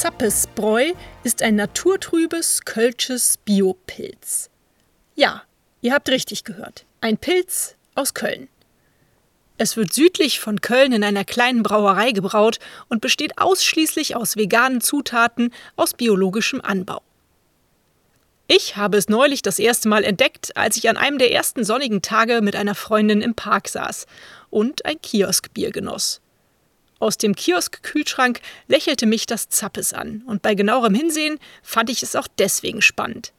Zappesbräu ist ein naturtrübes kölsches Biopilz. Ja, ihr habt richtig gehört. Ein Pilz aus Köln. Es wird südlich von Köln in einer kleinen Brauerei gebraut und besteht ausschließlich aus veganen Zutaten aus biologischem Anbau. Ich habe es neulich das erste Mal entdeckt, als ich an einem der ersten sonnigen Tage mit einer Freundin im Park saß und ein Kioskbier genoss. Aus dem Kiosk-Kühlschrank lächelte mich das Zappes an, und bei genauerem Hinsehen fand ich es auch deswegen spannend.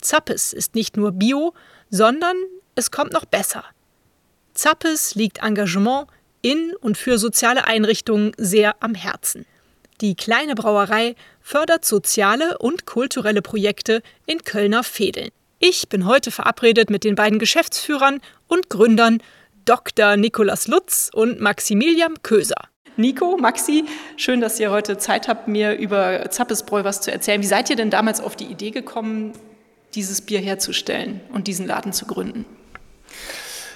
Zappes ist nicht nur Bio, sondern es kommt noch besser – Zappes liegt Engagement in und für soziale Einrichtungen sehr am Herzen. Die kleine Brauerei fördert soziale und kulturelle Projekte in Kölner Vedeln. Ich bin heute verabredet mit den beiden Geschäftsführern und Gründern Dr. Nikolas Lutz und Maximilian Köser. Nico, Maxi, schön, dass ihr heute Zeit habt, mir über Zappesbräu was zu erzählen. Wie seid ihr denn damals auf die Idee gekommen, dieses Bier herzustellen und diesen Laden zu gründen?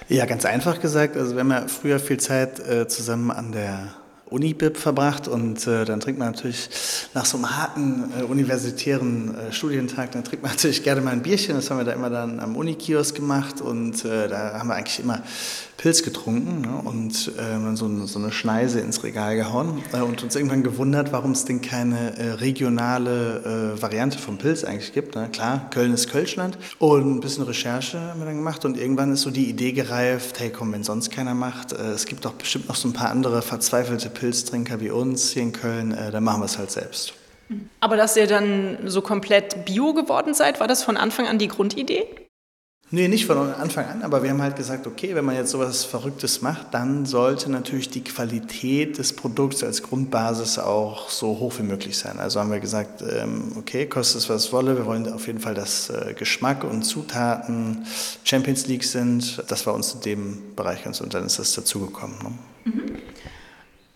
Ja, ganz einfach gesagt. Also wir haben ja früher viel Zeit äh, zusammen an der Unibib verbracht und äh, dann trinkt man natürlich nach so einem harten äh, universitären äh, Studientag, dann trinkt man natürlich gerne mal ein Bierchen. Das haben wir da immer dann am Unikiosk gemacht und äh, da haben wir eigentlich immer Pilz getrunken ne, und äh, so, so, eine Schneise ins Regal gehauen äh, und uns irgendwann gewundert, warum es denn keine äh, regionale Variante vom Pilz eigentlich gibt. Ne? Klar, Köln ist Kölschland und ein bisschen Recherche haben wir dann gemacht und irgendwann ist so die Idee gereift, hey komm, wenn sonst keiner macht, es gibt doch bestimmt noch so ein paar andere verzweifelte Pilztrinker wie uns hier in Köln, äh, dann machen wir es halt selbst. Aber dass ihr dann so komplett bio geworden seid, war das von Anfang an die Grundidee? Nee, nicht von Anfang an, aber wir haben halt gesagt, okay, wenn man jetzt sowas Verrücktes macht, dann sollte natürlich die Qualität des Produkts als Grundbasis auch so hoch wie möglich sein. Also haben wir gesagt, ähm, okay, kostet es was es wolle, wir wollen auf jeden Fall, dass äh, Geschmack und Zutaten Champions League sind. Das war uns in dem Bereich ganz und dann ist das dazugekommen. Ne? Mhm.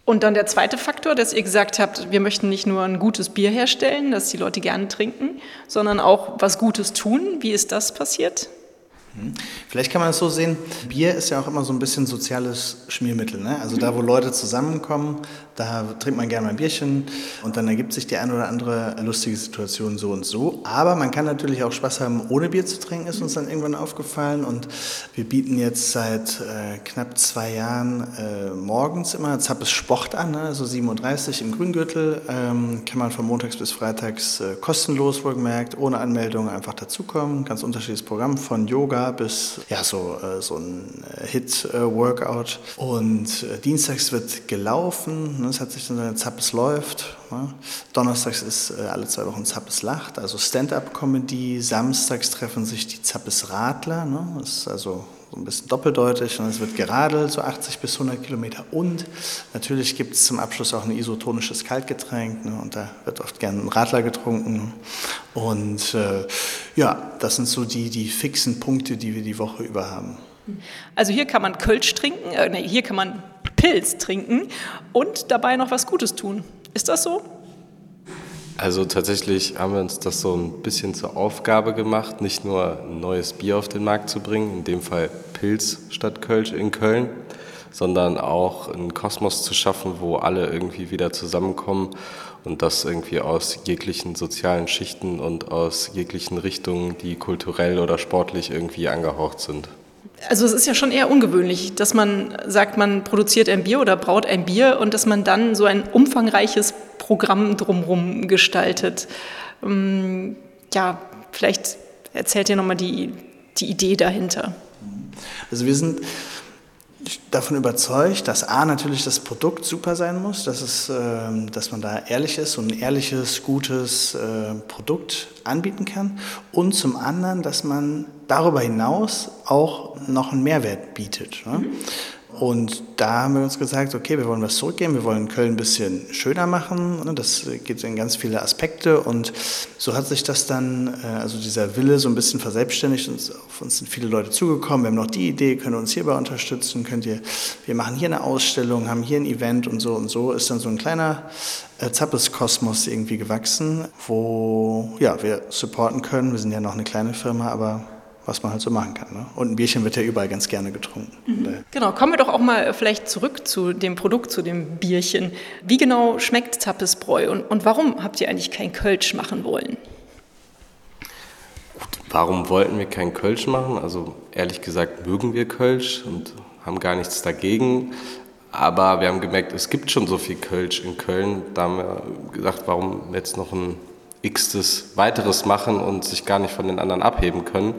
Und dann der zweite Faktor, dass ihr gesagt habt, wir möchten nicht nur ein gutes Bier herstellen, das die Leute gerne trinken, sondern auch was Gutes tun. Wie ist das passiert? Mhm. Vielleicht kann man es so sehen, Bier ist ja auch immer so ein bisschen soziales Schmiermittel. Ne? Also da, wo Leute zusammenkommen, da trinkt man gerne mal ein Bierchen und dann ergibt sich die eine oder andere lustige Situation so und so. Aber man kann natürlich auch Spaß haben, ohne Bier zu trinken, ist uns dann irgendwann aufgefallen. Und wir bieten jetzt seit äh, knapp zwei Jahren äh, morgens immer Zappes Sport an, ne? also 37 im Grüngürtel. Ähm, kann man von montags bis freitags äh, kostenlos wohlgemerkt, ohne Anmeldung einfach dazukommen. Ganz unterschiedliches Programm von Yoga bis ja, so, äh, so ein äh, Hit-Workout. Und äh, dienstags wird gelaufen. Ne? Es hat sich dann Zappes läuft. Ja. Donnerstags ist äh, alle zwei Wochen Zappes lacht, also Stand-up-Comedy. Samstags treffen sich die Zappes Radler. Ne? Das ist also so ein bisschen doppeldeutig und es wird geradelt, so 80 bis 100 Kilometer. Und natürlich gibt es zum Abschluss auch ein isotonisches Kaltgetränk ne? und da wird oft gerne ein Radler getrunken. Und äh, ja, das sind so die, die fixen Punkte, die wir die Woche über haben. Also hier kann man Kölsch trinken, äh, nee, hier kann man Pilz trinken und dabei noch was Gutes tun. Ist das so? Also tatsächlich haben wir uns das so ein bisschen zur Aufgabe gemacht, nicht nur ein neues Bier auf den Markt zu bringen, in dem Fall Pilz statt Kölsch in Köln, sondern auch einen Kosmos zu schaffen, wo alle irgendwie wieder zusammenkommen und das irgendwie aus jeglichen sozialen Schichten und aus jeglichen Richtungen, die kulturell oder sportlich irgendwie angehaucht sind also es ist ja schon eher ungewöhnlich, dass man sagt, man produziert ein Bier oder braut ein Bier und dass man dann so ein umfangreiches Programm drumherum gestaltet. Ähm, ja, vielleicht erzählt ihr nochmal die, die Idee dahinter. Also wir sind davon überzeugt, dass A natürlich das Produkt super sein muss, dass, es, äh, dass man da ehrlich ist und ein ehrliches, gutes äh, Produkt anbieten kann und zum anderen, dass man darüber hinaus auch noch einen Mehrwert bietet. Ne? Und da haben wir uns gesagt, okay, wir wollen was zurückgeben, wir wollen Köln ein bisschen schöner machen. Ne? Das geht in ganz viele Aspekte. Und so hat sich das dann, äh, also dieser Wille so ein bisschen verselbstständigt und auf uns sind viele Leute zugekommen. Wir haben noch die Idee, könnt ihr uns hierbei unterstützen, könnt ihr, wir machen hier eine Ausstellung, haben hier ein Event und so und so ist dann so ein kleiner äh, Zappes-Kosmos irgendwie gewachsen, wo ja, wir supporten können. Wir sind ja noch eine kleine Firma, aber was man halt so machen kann. Ne? Und ein Bierchen wird ja überall ganz gerne getrunken. Mhm. Genau, kommen wir doch auch mal vielleicht zurück zu dem Produkt, zu dem Bierchen. Wie genau schmeckt Zappesbräu und, und warum habt ihr eigentlich kein Kölsch machen wollen? Gut, warum wollten wir kein Kölsch machen? Also ehrlich gesagt mögen wir Kölsch und haben gar nichts dagegen. Aber wir haben gemerkt, es gibt schon so viel Kölsch in Köln. Da haben wir gesagt, warum jetzt noch ein x weiteres machen und sich gar nicht von den anderen abheben können.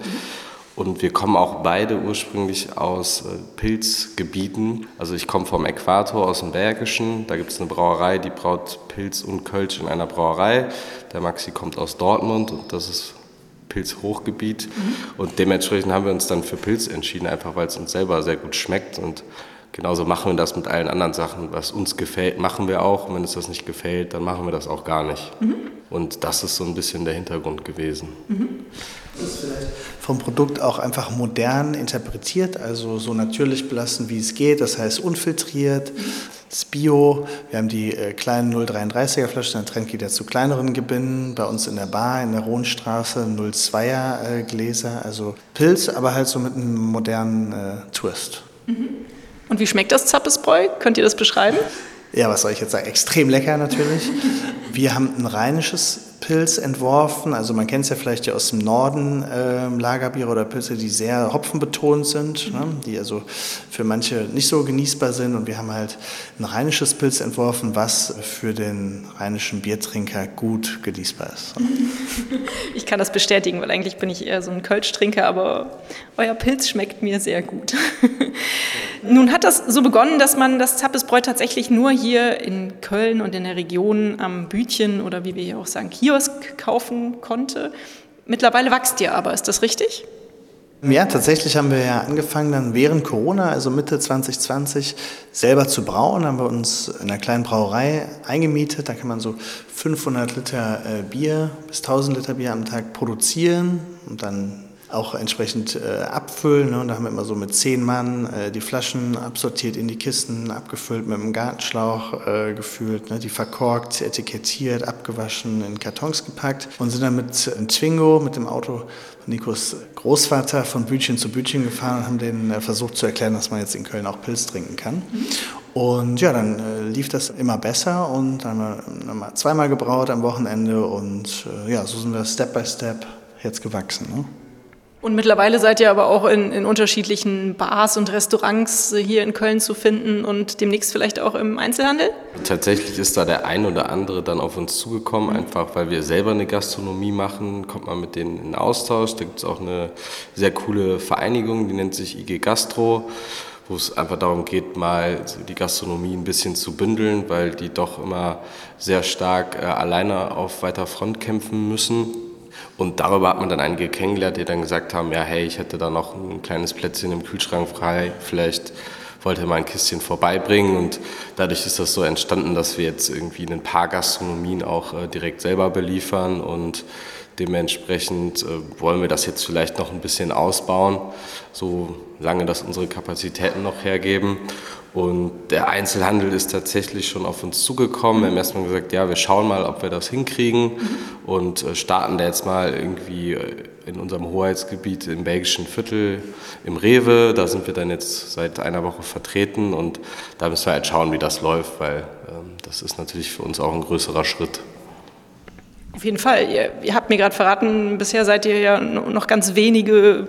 Und wir kommen auch beide ursprünglich aus äh, Pilzgebieten. Also ich komme vom Äquator aus dem Bergischen. Da gibt es eine Brauerei, die braut Pilz und Kölsch in einer Brauerei. Der Maxi kommt aus Dortmund und das ist Pilzhochgebiet. Mhm. Und dementsprechend haben wir uns dann für Pilz entschieden, einfach weil es uns selber sehr gut schmeckt. Und genauso machen wir das mit allen anderen Sachen. Was uns gefällt, machen wir auch. Und wenn uns das nicht gefällt, dann machen wir das auch gar nicht. Mhm. Und das ist so ein bisschen der Hintergrund gewesen. Mhm. Das ist vielleicht vom Produkt auch einfach modern interpretiert, also so natürlich belassen, wie es geht, das heißt unfiltriert, das Bio. Wir haben die äh, kleinen 0,33er Flaschen, der Trend geht ja zu kleineren Gebinnen. Bei uns in der Bar in der Rohnstraße 0,2er äh, Gläser, also Pilz, aber halt so mit einem modernen äh, Twist. Mhm. Und wie schmeckt das Zappesbräu? Könnt ihr das beschreiben? Ja, was soll ich jetzt sagen? Extrem lecker natürlich. Wir haben ein rheinisches Pilz entworfen. Also man kennt es ja vielleicht ja aus dem Norden äh, Lagerbiere oder Pilze, die sehr hopfenbetont sind, ne? die also für manche nicht so genießbar sind. Und wir haben halt ein rheinisches Pilz entworfen, was für den rheinischen Biertrinker gut genießbar ist. Ich kann das bestätigen, weil eigentlich bin ich eher so ein Kölsch-Trinker, aber euer Pilz schmeckt mir sehr gut. Nun hat das so begonnen, dass man das Zappesbräu tatsächlich nur hier in Köln und in der Region am Bütchen oder wie wir hier auch sagen, Kiosk kaufen konnte. Mittlerweile wächst ihr aber, ist das richtig? Ja, tatsächlich haben wir ja angefangen dann während Corona, also Mitte 2020, selber zu brauen. Haben wir uns in einer kleinen Brauerei eingemietet. Da kann man so 500 Liter äh, Bier bis 1000 Liter Bier am Tag produzieren und dann auch entsprechend äh, abfüllen. Ne? Und da haben wir immer so mit zehn Mann äh, die Flaschen absortiert in die Kisten, abgefüllt mit einem Gartenschlauch äh, gefüllt, ne? die verkorkt, etikettiert, abgewaschen, in Kartons gepackt und sind dann mit einem Twingo, mit dem Auto von Nikos Großvater von Bütchen zu Bütchen gefahren und haben denen äh, versucht zu erklären, dass man jetzt in Köln auch Pilz trinken kann. Mhm. Und ja, dann äh, lief das immer besser und dann haben wir zweimal gebraut am Wochenende und äh, ja, so sind wir Step by Step jetzt gewachsen. Ne? Und mittlerweile seid ihr aber auch in, in, unterschiedlichen Bars und Restaurants hier in Köln zu finden und demnächst vielleicht auch im Einzelhandel? Tatsächlich ist da der ein oder andere dann auf uns zugekommen, einfach weil wir selber eine Gastronomie machen, kommt man mit denen in Austausch. Da gibt es auch eine sehr coole Vereinigung, die nennt sich IG Gastro wo es einfach darum geht, mal die Gastronomie ein bisschen zu bündeln, weil die doch immer sehr stark äh, alleine auf weiter Front kämpfen müssen und darüber hat man dann einige kennengelernt, die dann gesagt haben, ja, hey, ich hätte da noch ein kleines Plätzchen im Kühlschrank frei, vielleicht wollte mal ein Kistchen vorbeibringen. Und dadurch ist das so entstanden, dass wir jetzt irgendwie in ein paar Gastronomien auch äh, direkt selber beliefern. Und dementsprechend äh, wollen wir das jetzt vielleicht noch ein bisschen ausbauen, solange das unsere Kapazitäten noch hergeben und der Einzelhandel ist tatsächlich schon auf uns zugekommen. Wir haben erstmal gesagt, ja, wir schauen mal, ob wir das hinkriegen und äh, starten da jetzt mal irgendwie äh, in unserem Hoheitsgebiet im belgischen Viertel im Rewe. Da sind wir dann jetzt seit einer Woche vertreten und da müssen wir halt schauen, wie das läuft, weil ähm, das ist natürlich für uns auch ein größerer Schritt. Auf jeden Fall. Ihr, ihr habt mir gerade verraten, bisher seid ihr ja noch ganz wenige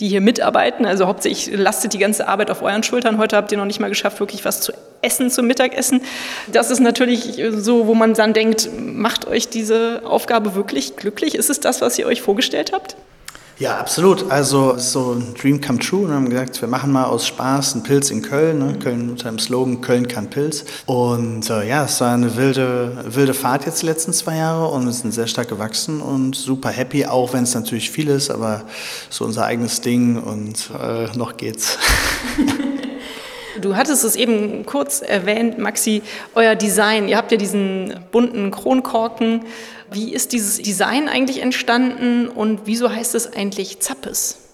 die hier mitarbeiten. Also hauptsächlich lastet die ganze Arbeit auf euren Schultern. Heute habt ihr noch nicht mal geschafft, wirklich was zu essen zum Mittagessen. Das ist natürlich so, wo man dann denkt, macht euch diese Aufgabe wirklich glücklich? Ist es das, was ihr euch vorgestellt habt? Ja, absolut. Also so ein Dream come true. Wir haben gesagt, wir machen mal aus Spaß einen Pilz in Köln. Ne? Köln unter dem Slogan Köln kann Pilz. Und äh, ja, es war eine wilde, wilde Fahrt jetzt die letzten zwei Jahre und wir sind sehr stark gewachsen und super happy, auch wenn es natürlich viel ist, aber so unser eigenes Ding und äh, noch geht's. du hattest es eben kurz erwähnt, Maxi, euer Design. Ihr habt ja diesen bunten Kronkorken. Wie ist dieses Design eigentlich entstanden und wieso heißt es eigentlich Zappes?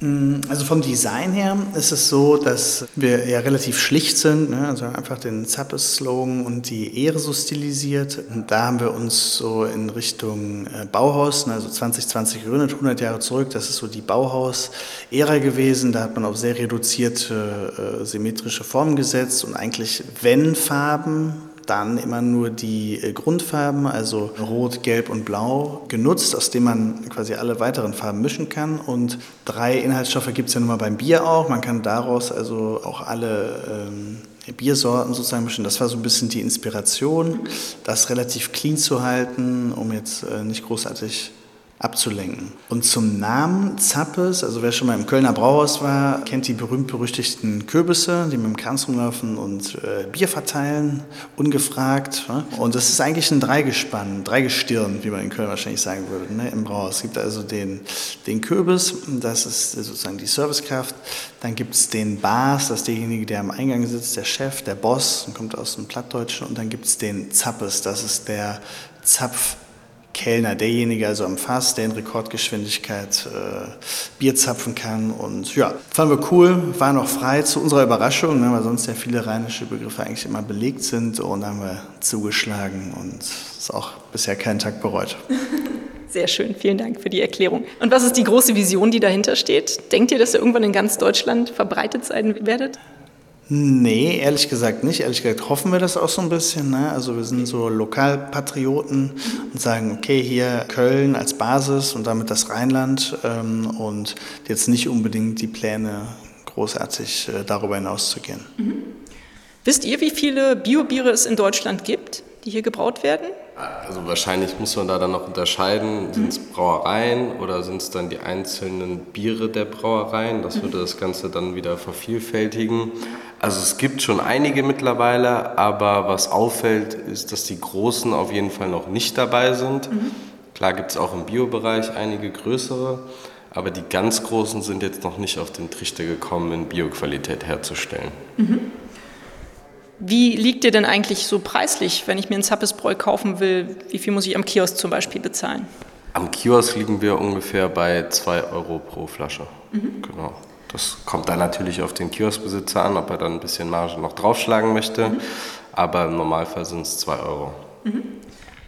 Mm, also vom Design her ist es so, dass wir ja relativ schlicht sind, ne? also einfach den Zappes-Slogan und die Ehre so stilisiert. Und da haben wir uns so in Richtung äh, Bauhaus, ne? also 2020 gegründet, 100 Jahre zurück, das ist so die Bauhaus-Ära gewesen. Da hat man auf sehr reduzierte äh, symmetrische Formen gesetzt und eigentlich wenn Farben dann immer nur die äh, Grundfarben, also Rot, Gelb und Blau, genutzt, aus denen man quasi alle weiteren Farben mischen kann. Und drei Inhaltsstoffe gibt es ja nun mal beim Bier auch. Man kann daraus also auch alle ähm, Biersorten sozusagen mischen. Das war so ein bisschen die Inspiration, das relativ clean zu halten, um jetzt äh, nicht großartig abzulenken. Und zum Namen Zappes, also wer schon mal im Kölner Brauhaus war, kennt die berühmt-berüchtigten Kürbisse, die mit dem Kranz rumlaufen und äh, Bier verteilen, ungefragt. Ne? Und das ist eigentlich ein Dreigespann, Dreigestirn, wie man in Köln wahrscheinlich sagen würde, ne? im Brauhaus. Es gibt also den, den Kürbis, das ist sozusagen die Servicekraft. Dann gibt es den Bas, das ist derjenige, der am Eingang sitzt, der Chef, der Boss, kommt aus dem Plattdeutschen. Und dann gibt es den Zappes, das ist der Zapf. Kellner, derjenige also am Fass, der in Rekordgeschwindigkeit äh, Bier zapfen kann. Und ja, fanden wir cool, war noch frei zu unserer Überraschung, ne, weil sonst ja viele rheinische Begriffe eigentlich immer belegt sind. Und haben wir zugeschlagen und ist auch bisher keinen Tag bereut. Sehr schön, vielen Dank für die Erklärung. Und was ist die große Vision, die dahinter steht? Denkt ihr, dass ihr irgendwann in ganz Deutschland verbreitet sein werdet? Nee, ehrlich gesagt nicht. Ehrlich gesagt hoffen wir das auch so ein bisschen. Ne? Also wir sind so Lokalpatrioten und sagen, okay, hier Köln als Basis und damit das Rheinland ähm, und jetzt nicht unbedingt die Pläne großartig äh, darüber hinaus zu gehen. Mhm. Wisst ihr, wie viele Biobiere es in Deutschland gibt, die hier gebraut werden? Also wahrscheinlich muss man da dann noch unterscheiden, sind es Brauereien oder sind es dann die einzelnen Biere der Brauereien? Das würde das Ganze dann wieder vervielfältigen. Also es gibt schon einige mittlerweile, aber was auffällt, ist, dass die Großen auf jeden Fall noch nicht dabei sind. Mhm. Klar gibt es auch im Biobereich einige größere, aber die ganz Großen sind jetzt noch nicht auf den Trichter gekommen, in Bioqualität herzustellen. Mhm. Wie liegt ihr denn eigentlich so preislich, wenn ich mir ein Zappesbräu kaufen will? Wie viel muss ich am Kiosk zum Beispiel bezahlen? Am Kiosk liegen wir ungefähr bei 2 Euro pro Flasche. Mhm. Genau. Das kommt dann natürlich auf den Kioskbesitzer an, ob er dann ein bisschen Marge noch draufschlagen möchte. Mhm. Aber im Normalfall sind es 2 Euro. Mhm.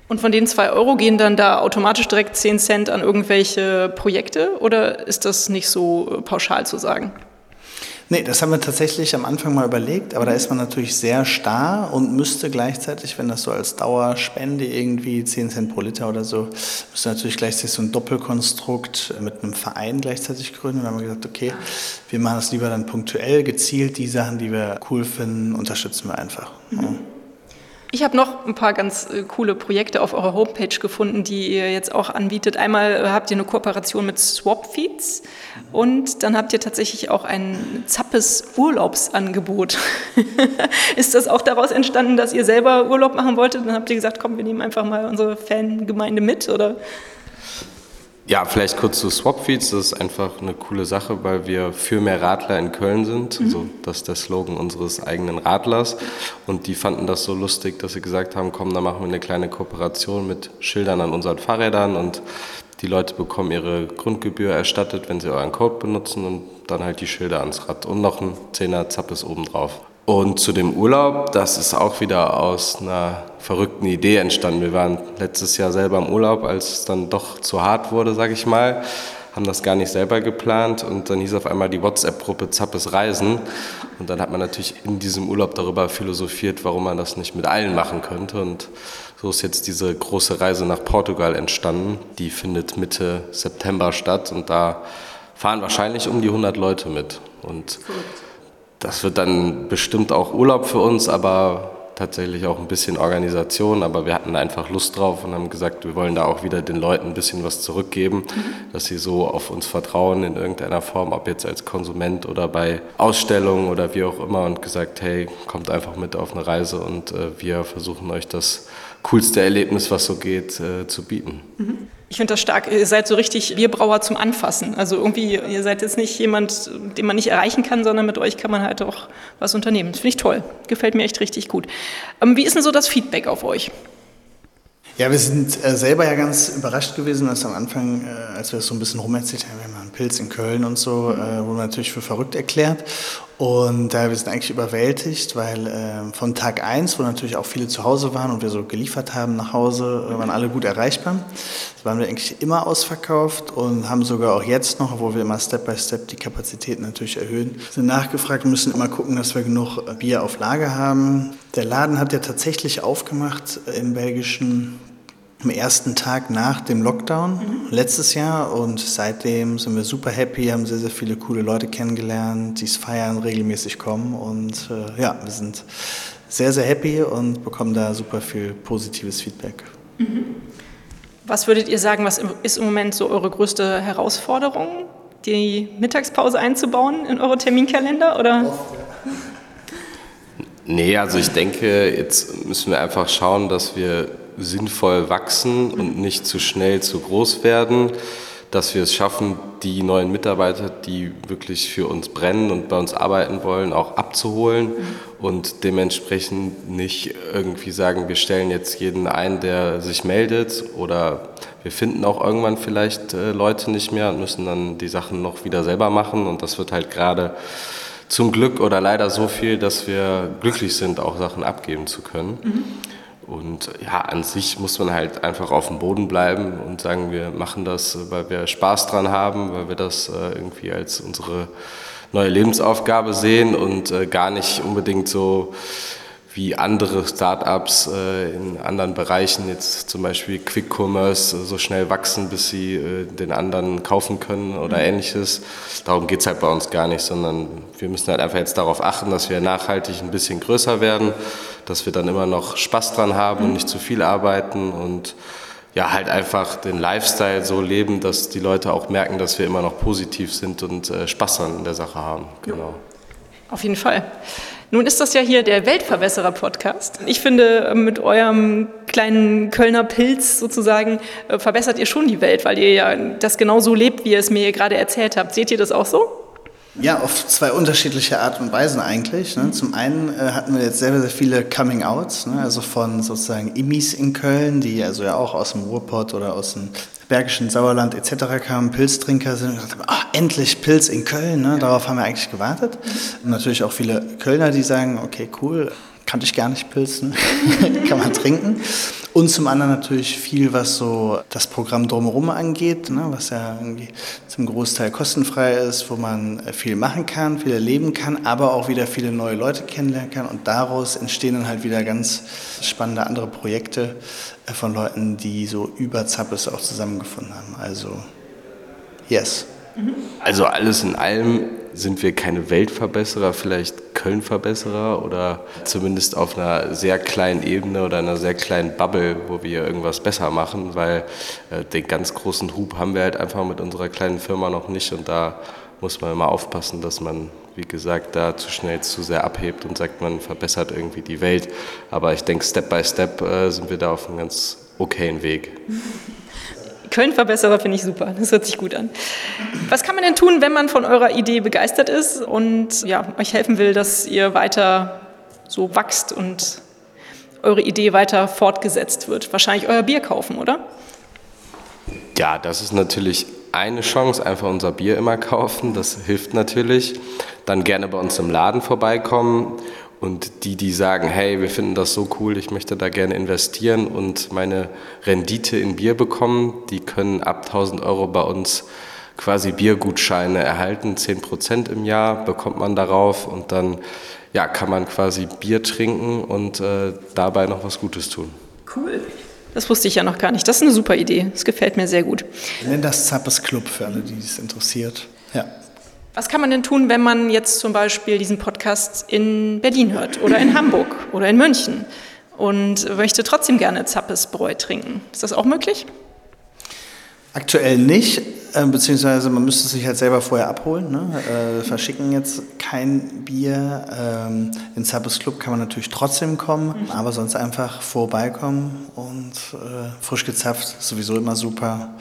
Und von den 2 Euro gehen dann da automatisch direkt 10 Cent an irgendwelche Projekte oder ist das nicht so pauschal zu sagen? Nee, das haben wir tatsächlich am Anfang mal überlegt, aber da ist man natürlich sehr starr und müsste gleichzeitig, wenn das so als Dauerspende irgendwie 10 Cent pro Liter oder so, müsste natürlich gleichzeitig so ein Doppelkonstrukt mit einem Verein gleichzeitig gründen. Und dann haben wir gesagt, okay, wir machen das lieber dann punktuell, gezielt, die Sachen, die wir cool finden, unterstützen wir einfach. Mhm. Ja. Ich habe noch ein paar ganz äh, coole Projekte auf eurer Homepage gefunden, die ihr jetzt auch anbietet. Einmal äh, habt ihr eine Kooperation mit Swapfeeds und dann habt ihr tatsächlich auch ein Zappes Urlaubsangebot. Ist das auch daraus entstanden, dass ihr selber Urlaub machen wolltet? Dann habt ihr gesagt, komm, wir nehmen einfach mal unsere Fangemeinde mit, oder? Ja, vielleicht kurz zu Swapfeeds. Das ist einfach eine coole Sache, weil wir für mehr Radler in Köln sind. Mhm. Also, das ist der Slogan unseres eigenen Radlers. Und die fanden das so lustig, dass sie gesagt haben, komm, da machen wir eine kleine Kooperation mit Schildern an unseren Fahrrädern und die Leute bekommen ihre Grundgebühr erstattet, wenn sie euren Code benutzen und dann halt die Schilder ans Rad und noch ein Zehner Zappes obendrauf. Und zu dem Urlaub, das ist auch wieder aus einer verrückten Idee entstanden. Wir waren letztes Jahr selber im Urlaub, als es dann doch zu hart wurde, sag ich mal. Haben das gar nicht selber geplant und dann hieß auf einmal die WhatsApp-Gruppe Zappes Reisen. Und dann hat man natürlich in diesem Urlaub darüber philosophiert, warum man das nicht mit allen machen könnte. Und so ist jetzt diese große Reise nach Portugal entstanden. Die findet Mitte September statt und da fahren wahrscheinlich um die 100 Leute mit. Und Verrückt das wird dann bestimmt auch Urlaub für uns, aber tatsächlich auch ein bisschen Organisation. Aber wir hatten einfach Lust drauf und haben gesagt, wir wollen da auch wieder den Leuten ein bisschen was zurückgeben, mhm. dass sie so auf uns vertrauen in irgendeiner Form, ob jetzt als Konsument oder bei Ausstellungen oder wie auch immer und gesagt, hey, kommt einfach mit auf eine Reise und äh, wir versuchen euch das coolste Erlebnis, was so geht, äh, zu bieten. Ich finde das stark. Ihr seid so richtig Bierbrauer zum Anfassen. Also irgendwie, ihr seid jetzt nicht jemand, den man nicht erreichen kann, sondern mit euch kann man halt auch was unternehmen. Das finde ich toll. Gefällt mir echt richtig gut. Ähm, wie ist denn so das Feedback auf euch? Ja, wir sind äh, selber ja ganz überrascht gewesen, dass am Anfang, äh, als wir das so ein bisschen rumerzählt haben, wir haben einen Pilz in Köln und so, äh, wurden wir natürlich für verrückt erklärt. Und äh, wir sind eigentlich überwältigt, weil äh, von Tag eins, wo natürlich auch viele zu Hause waren und wir so geliefert haben nach Hause, äh, waren alle gut erreichbar. Da waren wir eigentlich immer ausverkauft und haben sogar auch jetzt noch, wo wir immer Step by Step die Kapazitäten natürlich erhöhen, sind nachgefragt, müssen immer gucken, dass wir genug äh, Bier auf Lager haben. Der Laden hat ja tatsächlich aufgemacht im belgischen am ersten Tag nach dem Lockdown mhm. letztes Jahr und seitdem sind wir super happy, haben sehr, sehr viele coole Leute kennengelernt, die es feiern, regelmäßig kommen und äh, ja, wir sind sehr, sehr happy und bekommen da super viel positives Feedback. Mhm. Was würdet ihr sagen, was ist im Moment so eure größte Herausforderung, die Mittagspause einzubauen in eure Terminkalender oder? Ja. Nee, also ich denke, jetzt müssen wir einfach schauen, dass wir sinnvoll wachsen und nicht zu schnell zu groß werden, dass wir es schaffen, die neuen Mitarbeiter, die wirklich für uns brennen und bei uns arbeiten wollen, auch abzuholen und dementsprechend nicht irgendwie sagen, wir stellen jetzt jeden ein, der sich meldet oder wir finden auch irgendwann vielleicht äh, Leute nicht mehr und müssen dann die Sachen noch wieder selber machen und das wird halt gerade zum Glück oder leider so viel, dass wir glücklich sind, auch Sachen abgeben zu können. Mhm. Und ja, an sich muss man halt einfach auf dem Boden bleiben und sagen, wir machen das, weil wir Spaß dran haben, weil wir das äh, irgendwie als unsere neue Lebensaufgabe sehen und äh, gar nicht unbedingt so wie andere Startups äh, in anderen Bereichen, jetzt zum Beispiel Quick Commerce, äh, so schnell wachsen, bis sie äh, den anderen kaufen können oder mhm. ähnliches. Darum geht es halt bei uns gar nicht, sondern wir müssen halt einfach jetzt darauf achten, dass wir nachhaltig ein bisschen größer werden, dass wir dann immer noch Spaß dran haben und nicht zu viel arbeiten und ja, halt einfach den Lifestyle so leben, dass die Leute auch merken, dass wir immer noch positiv sind und äh, Spaß an der Sache haben. Genau. Auf jeden Fall. Nun ist das ja hier der Weltverbesserer-Podcast. Ich finde, mit eurem kleinen Kölner Pilz sozusagen äh, verbessert ihr schon die Welt, weil ihr ja das genau so lebt, wie ihr es mir gerade erzählt habt. Seht ihr das auch so? Ja, auf zwei unterschiedliche Art und Weisen eigentlich. Ne? Zum einen äh, hatten wir jetzt sehr, sehr viele Coming-Outs, ne? also von sozusagen Immis in Köln, die also ja auch aus dem Ruhrpott oder aus dem Bergischen Sauerland etc. kamen, Pilztrinker sind und gesagt haben, ah, endlich Pilz in Köln, ne? darauf haben wir eigentlich gewartet. Und natürlich auch viele Kölner, die sagen, okay, cool, kannte ich gar nicht Pilz, ne? kann man trinken. Und zum anderen natürlich viel, was so das Programm drumherum angeht, ne? was ja zum Großteil kostenfrei ist, wo man viel machen kann, viel erleben kann, aber auch wieder viele neue Leute kennenlernen kann. Und daraus entstehen dann halt wieder ganz spannende andere Projekte äh, von Leuten, die so über Zappes auch zusammengefunden haben. Also, yes. Also alles in allem sind wir keine Weltverbesserer, vielleicht Köln-Verbesserer oder zumindest auf einer sehr kleinen Ebene oder einer sehr kleinen Bubble, wo wir irgendwas besser machen, weil äh, den ganz großen Hub haben wir halt einfach mit unserer kleinen Firma noch nicht und da muss man immer aufpassen, dass man, wie gesagt, da zu schnell zu sehr abhebt und sagt, man verbessert irgendwie die Welt. Aber ich denke, Step by Step äh, sind wir da auf einem ganz okayen Weg. Köln-Verbesserer finde ich super. Das hört sich gut an. Was kann man denn tun, wenn man von eurer Idee begeistert ist und ja, euch helfen will, dass ihr weiter so wächst und eure Idee weiter fortgesetzt wird? Wahrscheinlich euer Bier kaufen, oder? Ja, das ist natürlich eine Chance, einfach unser Bier immer kaufen. Das hilft natürlich. Dann gerne bei uns im Laden vorbeikommen und die, die sagen, hey, wir finden das so cool, ich möchte da gerne investieren und meine Rendite in Bier bekommen, die können ab 1000 Euro bei uns quasi Biergutscheine erhalten. 10 Prozent im Jahr bekommt man darauf und dann ja, kann man quasi Bier trinken und äh, dabei noch was Gutes tun. Cool. Das wusste ich ja noch gar nicht. Das ist eine super Idee. Das gefällt mir sehr gut. Wir nennen das Zappes Club für alle, die es interessiert. Ja. Was kann man denn tun, wenn man jetzt zum Beispiel diesen Podcast in Berlin hört oder in Hamburg oder in München und möchte trotzdem gerne Zappes Bräu trinken? Ist das auch möglich? Aktuell nicht. äh, beziehungsweise man müsste sich halt selber vorher abholen. Ne? Äh, verschicken jetzt kein Bier. Ähm, in Zappes Club kann man natürlich trotzdem kommen, mhm. aber sonst einfach vorbeikommen und äh, frisch gezapft, sowieso immer super,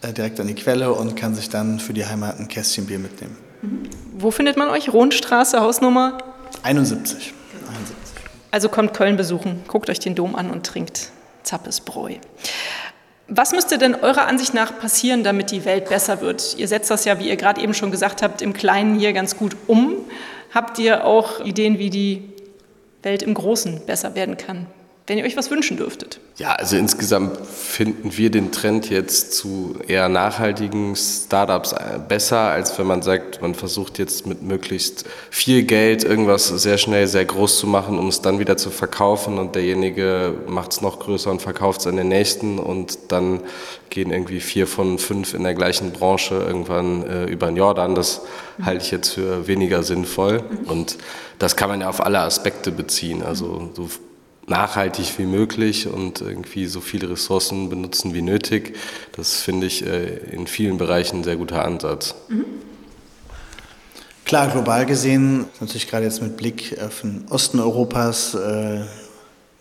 äh, direkt an die Quelle und kann sich dann für die Heimat ein Kästchen Bier mitnehmen. Mhm. Wo findet man euch? Rundstraße, Hausnummer? 71. 71. Also kommt Köln besuchen, guckt euch den Dom an und trinkt Zappes Bräu. Was müsste denn eurer Ansicht nach passieren, damit die Welt besser wird? Ihr setzt das ja, wie ihr gerade eben schon gesagt habt, im Kleinen hier ganz gut um. Habt ihr auch Ideen, wie die Welt im Großen besser werden kann? Wenn ihr euch was wünschen dürftet. Ja, also insgesamt finden wir den Trend jetzt zu eher nachhaltigen Startups äh, besser, als wenn man sagt, man versucht jetzt mit möglichst viel Geld irgendwas sehr schnell sehr groß zu machen, um es dann wieder zu verkaufen und derjenige macht es noch größer und verkauft es an den nächsten und dann gehen irgendwie vier von fünf in der gleichen Branche irgendwann äh, über den Jordan. Das halte ich jetzt für weniger sinnvoll und das kann man ja auf alle Aspekte beziehen. Also so nachhaltig wie möglich und irgendwie so viele Ressourcen benutzen wie nötig. Das finde ich äh, in vielen Bereichen ein sehr guter Ansatz. Mhm. Klar, global gesehen, natürlich gerade jetzt mit Blick auf den Osten Europas, äh,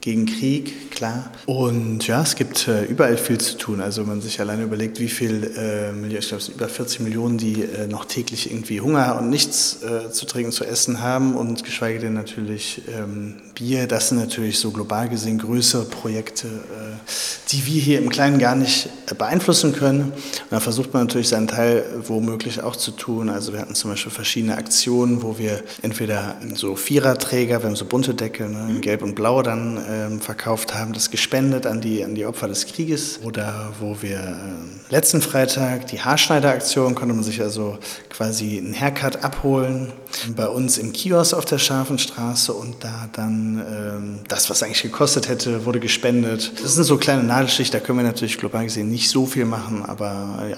gegen Krieg, klar. Und ja, es gibt äh, überall viel zu tun. Also man sich alleine überlegt, wie viel, äh, ich glaube es sind über 40 Millionen, die äh, noch täglich irgendwie Hunger und nichts äh, zu trinken, zu essen haben und geschweige denn natürlich ähm, Bier. Das sind natürlich so global gesehen größere Projekte, äh, die wir hier im Kleinen gar nicht äh, beeinflussen können. Und da versucht man natürlich seinen Teil womöglich auch zu tun. Also wir hatten zum Beispiel verschiedene Aktionen, wo wir entweder so Viererträger, wir haben so bunte Deckel, ne, in Gelb und Blau dann ähm, verkauft haben, das gespendet an die, an die Opfer des Krieges. Oder wo wir äh, letzten Freitag die Haarschneideraktion, konnte man sich also quasi einen Haircut abholen bei uns im Kiosk auf der Scharfenstraße und da dann ähm, das, was eigentlich gekostet hätte, wurde gespendet. Das sind so kleine Nadelstiche, da können wir natürlich global gesehen nicht so viel machen, aber ja,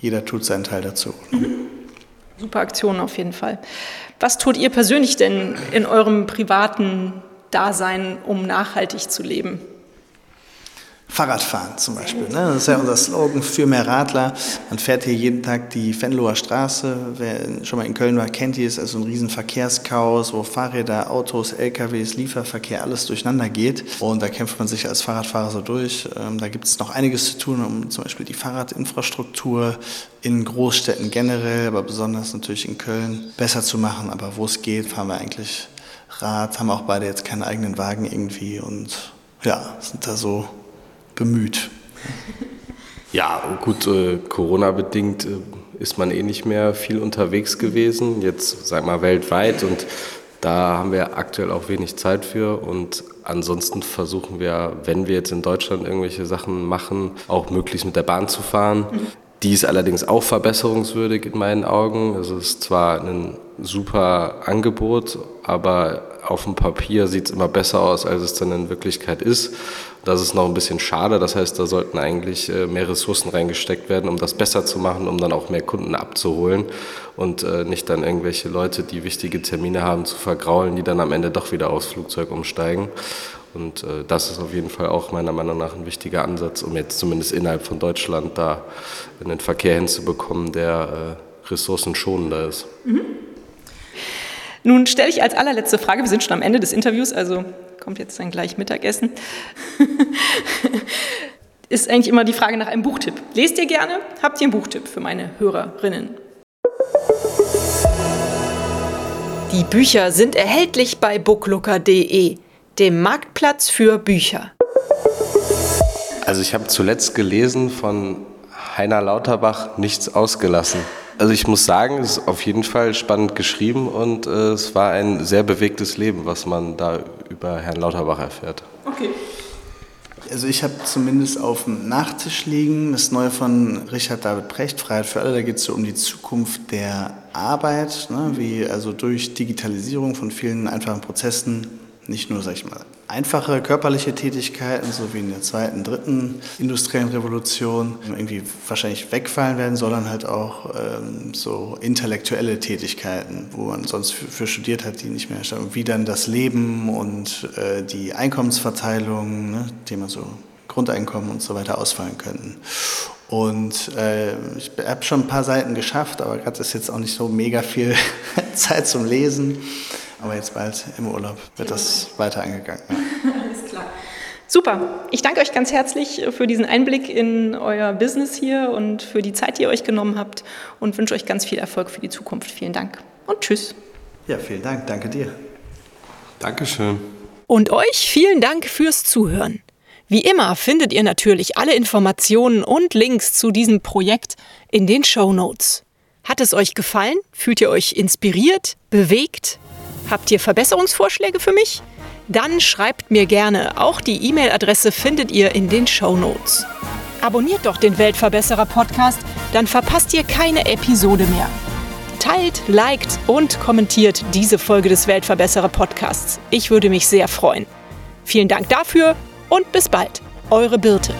jeder tut seinen Teil dazu. Super Aktion auf jeden Fall. Was tut ihr persönlich denn in eurem privaten Dasein, um nachhaltig zu leben? Fahrradfahren zum Beispiel. Ne? Das ist ja unser Slogan für mehr Radler. Man fährt hier jeden Tag die Venloer Straße. Wer schon mal in Köln war, kennt die. Es ist also ein riesen Verkehrschaos, wo Fahrräder, Autos, LKWs, Lieferverkehr, alles durcheinander geht. Und da kämpft man sich als Fahrradfahrer so durch. Ähm, da gibt es noch einiges zu tun, um zum Beispiel die Fahrradinfrastruktur in Großstädten generell, aber besonders natürlich in Köln besser zu machen. Aber wo es geht, fahren wir eigentlich Rad, haben auch beide jetzt keinen eigenen Wagen irgendwie und ja, sind da so bemüht. Ja, gut, äh, Corona-bedingt äh, ist man eh nicht mehr viel unterwegs gewesen, jetzt sag mal weltweit und da haben wir aktuell auch wenig Zeit für und ansonsten versuchen wir, wenn wir jetzt in Deutschland irgendwelche Sachen machen, auch möglichst mit der Bahn zu fahren. Die ist allerdings auch verbesserungswürdig in meinen Augen. Es ist zwar ein super Angebot, aber auf dem Papier sieht es immer besser aus, als es dann in Wirklichkeit ist. Das ist noch ein bisschen schade. Das heißt, da sollten eigentlich äh, mehr Ressourcen reingesteckt werden, um das besser zu machen, um dann auch mehr Kunden abzuholen und äh, nicht dann irgendwelche Leute, die wichtige Termine haben, zu vergraulen, die dann am Ende doch wieder aufs Flugzeug umsteigen. Und äh, das ist auf jeden Fall auch meiner Meinung nach ein wichtiger Ansatz, um jetzt zumindest innerhalb von Deutschland da einen Verkehr hinzubekommen, der ressourcenschonender ist. Mhm. Nun stelle ich als allerletzte Frage, wir sind schon am Ende des Interviews, also kommt jetzt dann gleich Mittagessen. Ist eigentlich immer die Frage nach einem Buchtipp. Lest ihr gerne? Habt ihr einen Buchtipp für meine Hörerinnen? Die Bücher sind erhältlich bei booklooker.de, dem Marktplatz für Bücher. Also ich habe zuletzt gelesen von Heiner Lauterbach Nichts ausgelassen. Also ich muss sagen, es ist auf jeden Fall spannend geschrieben und äh, es war ein sehr bewegtes Leben, was man da über Herrn Lauterbach erfährt. Okay. Also ich habe zumindest auf dem Nachtisch liegen das Neue von Richard David Precht, Freiheit für alle. Da geht es so um die Zukunft der Arbeit, ne, wie also durch Digitalisierung von vielen einfachen Prozessen nicht nur, sag ich mal, einfache körperliche Tätigkeiten, so wie in der zweiten, dritten industriellen Revolution, irgendwie wahrscheinlich wegfallen werden, sondern halt auch ähm, so intellektuelle Tätigkeiten, wo man sonst für, für, studiert hat, die nicht mehr stattfinden. Wie dann das Leben und äh, die Einkommensverteilung, ne, Thema so Grundeinkommen und so weiter ausfallen könnten. Und äh, ich habe schon ein paar Seiten geschafft, aber gerade ist jetzt auch nicht so mega viel Zeit zum Lesen. Aber jetzt bald im Urlaub wird das weiter angegangen. Alles klar. Super. Ich danke euch ganz herzlich für diesen Einblick in euer Business hier und für die Zeit, die ihr euch genommen habt und wünsche euch ganz viel Erfolg für die Zukunft. Vielen Dank und tschüss. Ja, vielen Dank. Danke dir. Dankeschön. Und euch vielen Dank fürs Zuhören. Wie immer findet ihr natürlich alle Informationen und Links zu diesem Projekt in den Show Notes. Hat es euch gefallen? Fühlt ihr euch inspiriert, bewegt? Habt ihr Verbesserungsvorschläge für mich? Dann schreibt mir gerne. Auch die E-Mail-Adresse findet ihr in den Show Notes. Abonniert doch den Weltverbesserer Podcast, dann verpasst ihr keine Episode mehr. Teilt, liked und kommentiert diese Folge des Weltverbesserer Podcasts. Ich würde mich sehr freuen. Vielen Dank dafür und bis bald. Eure Birte.